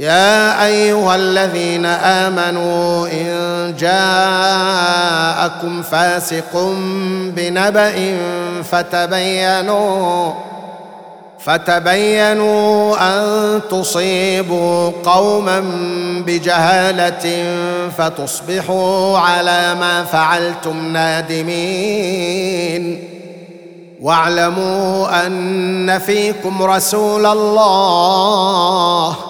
يا أيها الذين آمنوا إن جاءكم فاسق بنبأ فتبينوا فتبينوا أن تصيبوا قوما بجهالة فتصبحوا على ما فعلتم نادمين واعلموا أن فيكم رسول الله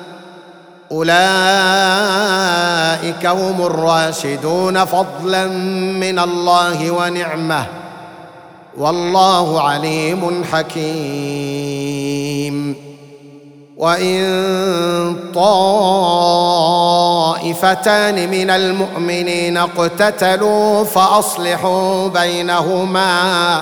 أولئك هم الراشدون فضلا من الله ونعمة. والله عليم حكيم. وإن طائفتان من المؤمنين اقتتلوا فأصلحوا بينهما.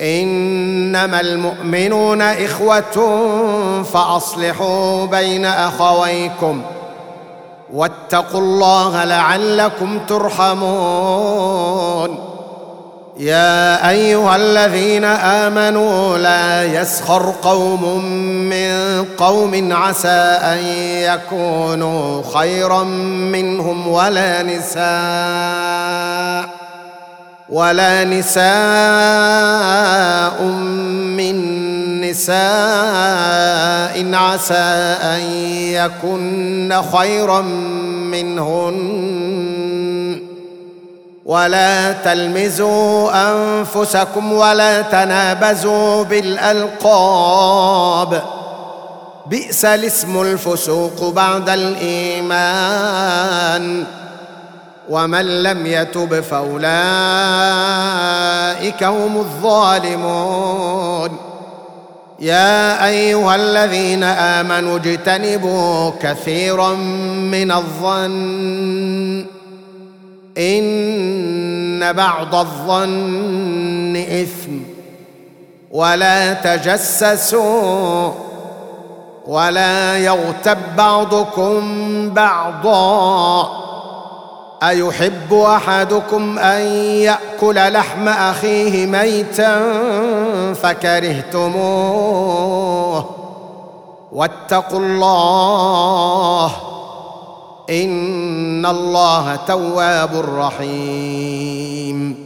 إنما المؤمنون إخوة فأصلحوا بين أخويكم واتقوا الله لعلكم ترحمون. يا أيها الذين آمنوا لا يسخر قوم من قوم عسى أن يكونوا خيرا منهم ولا نساء. ولا نساء من نساء عسى أن يكن خيرا منهن. ولا تلمزوا أنفسكم ولا تنابزوا بالألقاب. بئس الاسم الفسوق بعد الإيمان. ومن لم يتب فأولئك هم الظالمون. يا أيها الذين آمنوا اجتنبوا كثيرا من الظن. إن بعض الظن إثم. ولا تجسسوا. ولا يغتب بعضكم بعضا. أيحب أحدكم أن يأكل لحم أخيه ميتا فكرهتموه؟ واتقوا الله إن الله تواب رحيم.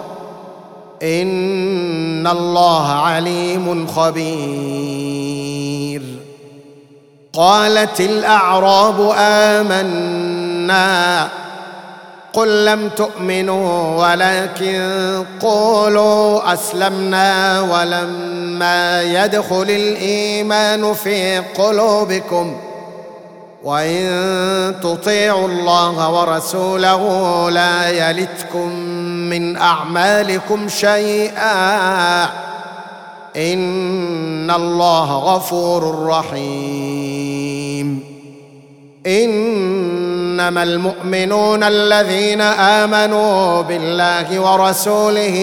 إن الله عليم خبير. قالت الأعراب آمنا. قل لم تؤمنوا ولكن قولوا أسلمنا ولما يدخل الإيمان في قلوبكم. وإن تطيعوا الله ورسوله لا يلتكم من أعمالكم شيئا. إن الله غفور رحيم. إنما المؤمنون الذين آمنوا بالله ورسوله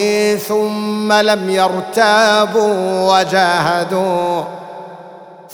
ثم لم يرتابوا وجاهدوا